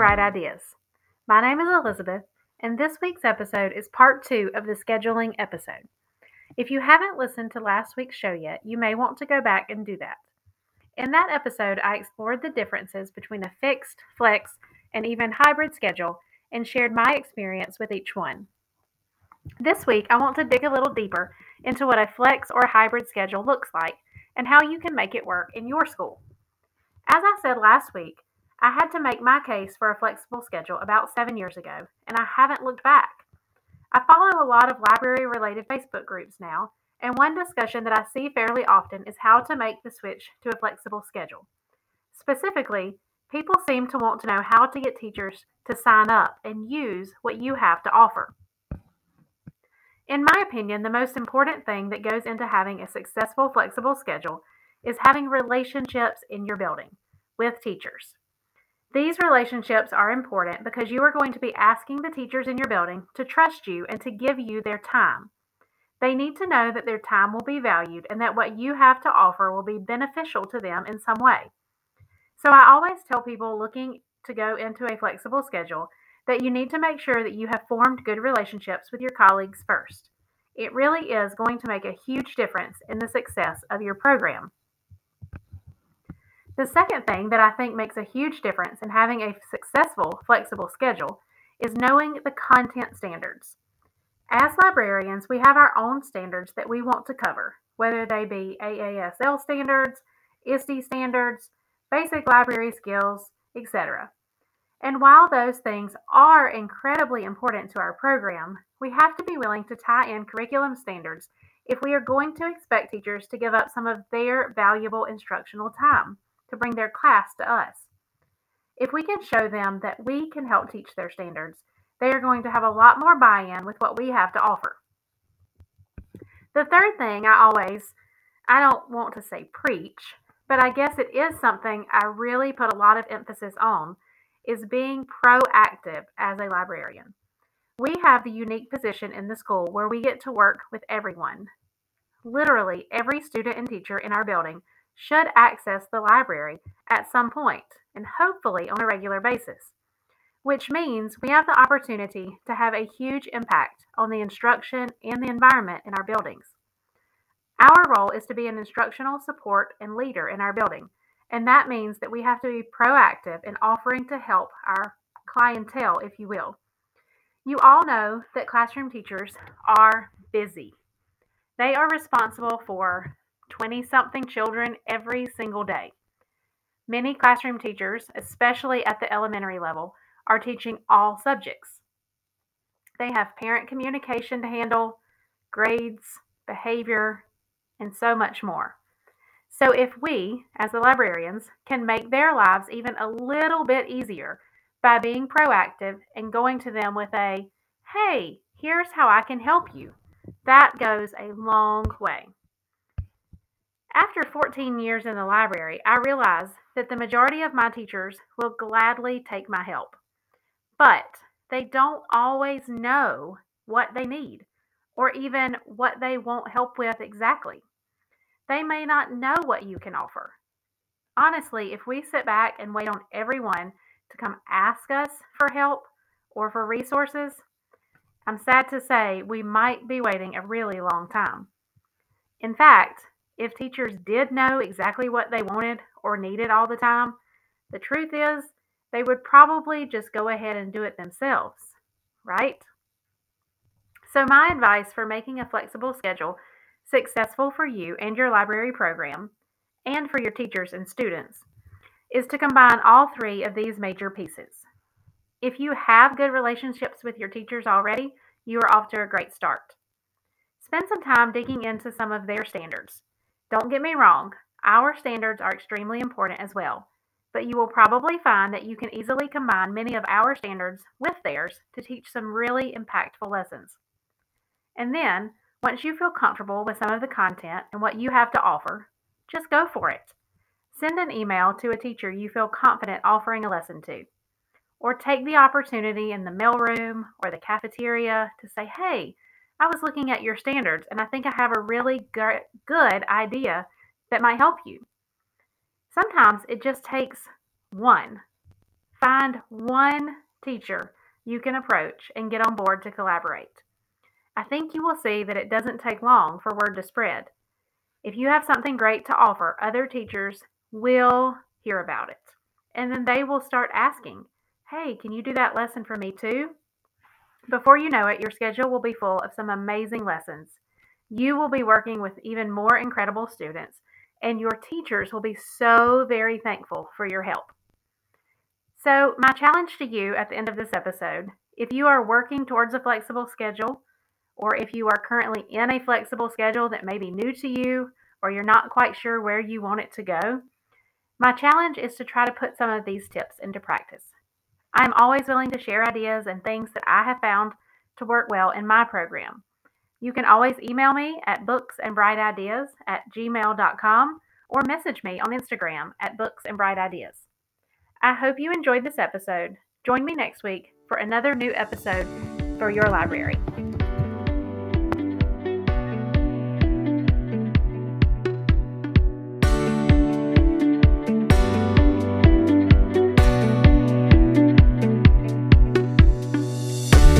Bright Ideas. My name is Elizabeth, and this week's episode is part two of the scheduling episode. If you haven't listened to last week's show yet, you may want to go back and do that. In that episode, I explored the differences between a fixed, flex, and even hybrid schedule and shared my experience with each one. This week, I want to dig a little deeper into what a flex or hybrid schedule looks like and how you can make it work in your school. As I said last week, I had to make my case for a flexible schedule about seven years ago, and I haven't looked back. I follow a lot of library related Facebook groups now, and one discussion that I see fairly often is how to make the switch to a flexible schedule. Specifically, people seem to want to know how to get teachers to sign up and use what you have to offer. In my opinion, the most important thing that goes into having a successful flexible schedule is having relationships in your building with teachers. These relationships are important because you are going to be asking the teachers in your building to trust you and to give you their time. They need to know that their time will be valued and that what you have to offer will be beneficial to them in some way. So I always tell people looking to go into a flexible schedule that you need to make sure that you have formed good relationships with your colleagues first. It really is going to make a huge difference in the success of your program. The second thing that I think makes a huge difference in having a successful flexible schedule is knowing the content standards. As librarians, we have our own standards that we want to cover, whether they be AASL standards, ISTE standards, basic library skills, etc. And while those things are incredibly important to our program, we have to be willing to tie in curriculum standards if we are going to expect teachers to give up some of their valuable instructional time to bring their class to us. If we can show them that we can help teach their standards, they are going to have a lot more buy in with what we have to offer. The third thing I always, I don't want to say preach, but I guess it is something I really put a lot of emphasis on, is being proactive as a librarian. We have the unique position in the school where we get to work with everyone. Literally, every student and teacher in our building should access the library at some point and hopefully on a regular basis, which means we have the opportunity to have a huge impact on the instruction and the environment in our buildings. Our role is to be an instructional support and leader in our building, and that means that we have to be proactive in offering to help our clientele, if you will. You all know that classroom teachers are busy. They are responsible for 20 something children every single day. Many classroom teachers, especially at the elementary level, are teaching all subjects. They have parent communication to handle, grades, behavior, and so much more. So, if we, as the librarians, can make their lives even a little bit easier by being proactive and going to them with a, hey, here's how I can help you, that goes a long way. After 14 years in the library, I realize that the majority of my teachers will gladly take my help, but they don't always know what they need or even what they want help with exactly. They may not know what you can offer. Honestly, if we sit back and wait on everyone to come ask us for help or for resources, I'm sad to say we might be waiting a really long time. In fact, if teachers did know exactly what they wanted or needed all the time, the truth is they would probably just go ahead and do it themselves, right? So, my advice for making a flexible schedule successful for you and your library program, and for your teachers and students, is to combine all three of these major pieces. If you have good relationships with your teachers already, you are off to a great start. Spend some time digging into some of their standards. Don't get me wrong, our standards are extremely important as well, but you will probably find that you can easily combine many of our standards with theirs to teach some really impactful lessons. And then, once you feel comfortable with some of the content and what you have to offer, just go for it. Send an email to a teacher you feel confident offering a lesson to. Or take the opportunity in the mailroom or the cafeteria to say, hey, I was looking at your standards and I think I have a really good idea that might help you. Sometimes it just takes one Find one teacher you can approach and get on board to collaborate. I think you will see that it doesn't take long for word to spread. If you have something great to offer, other teachers will hear about it. And then they will start asking, Hey, can you do that lesson for me too? Before you know it, your schedule will be full of some amazing lessons. You will be working with even more incredible students, and your teachers will be so very thankful for your help. So, my challenge to you at the end of this episode if you are working towards a flexible schedule, or if you are currently in a flexible schedule that may be new to you, or you're not quite sure where you want it to go, my challenge is to try to put some of these tips into practice. I'm always willing to share ideas and things that I have found to work well in my program. You can always email me at booksandbrightideas at gmail.com or message me on Instagram at booksandbrightideas. I hope you enjoyed this episode. Join me next week for another new episode for your library.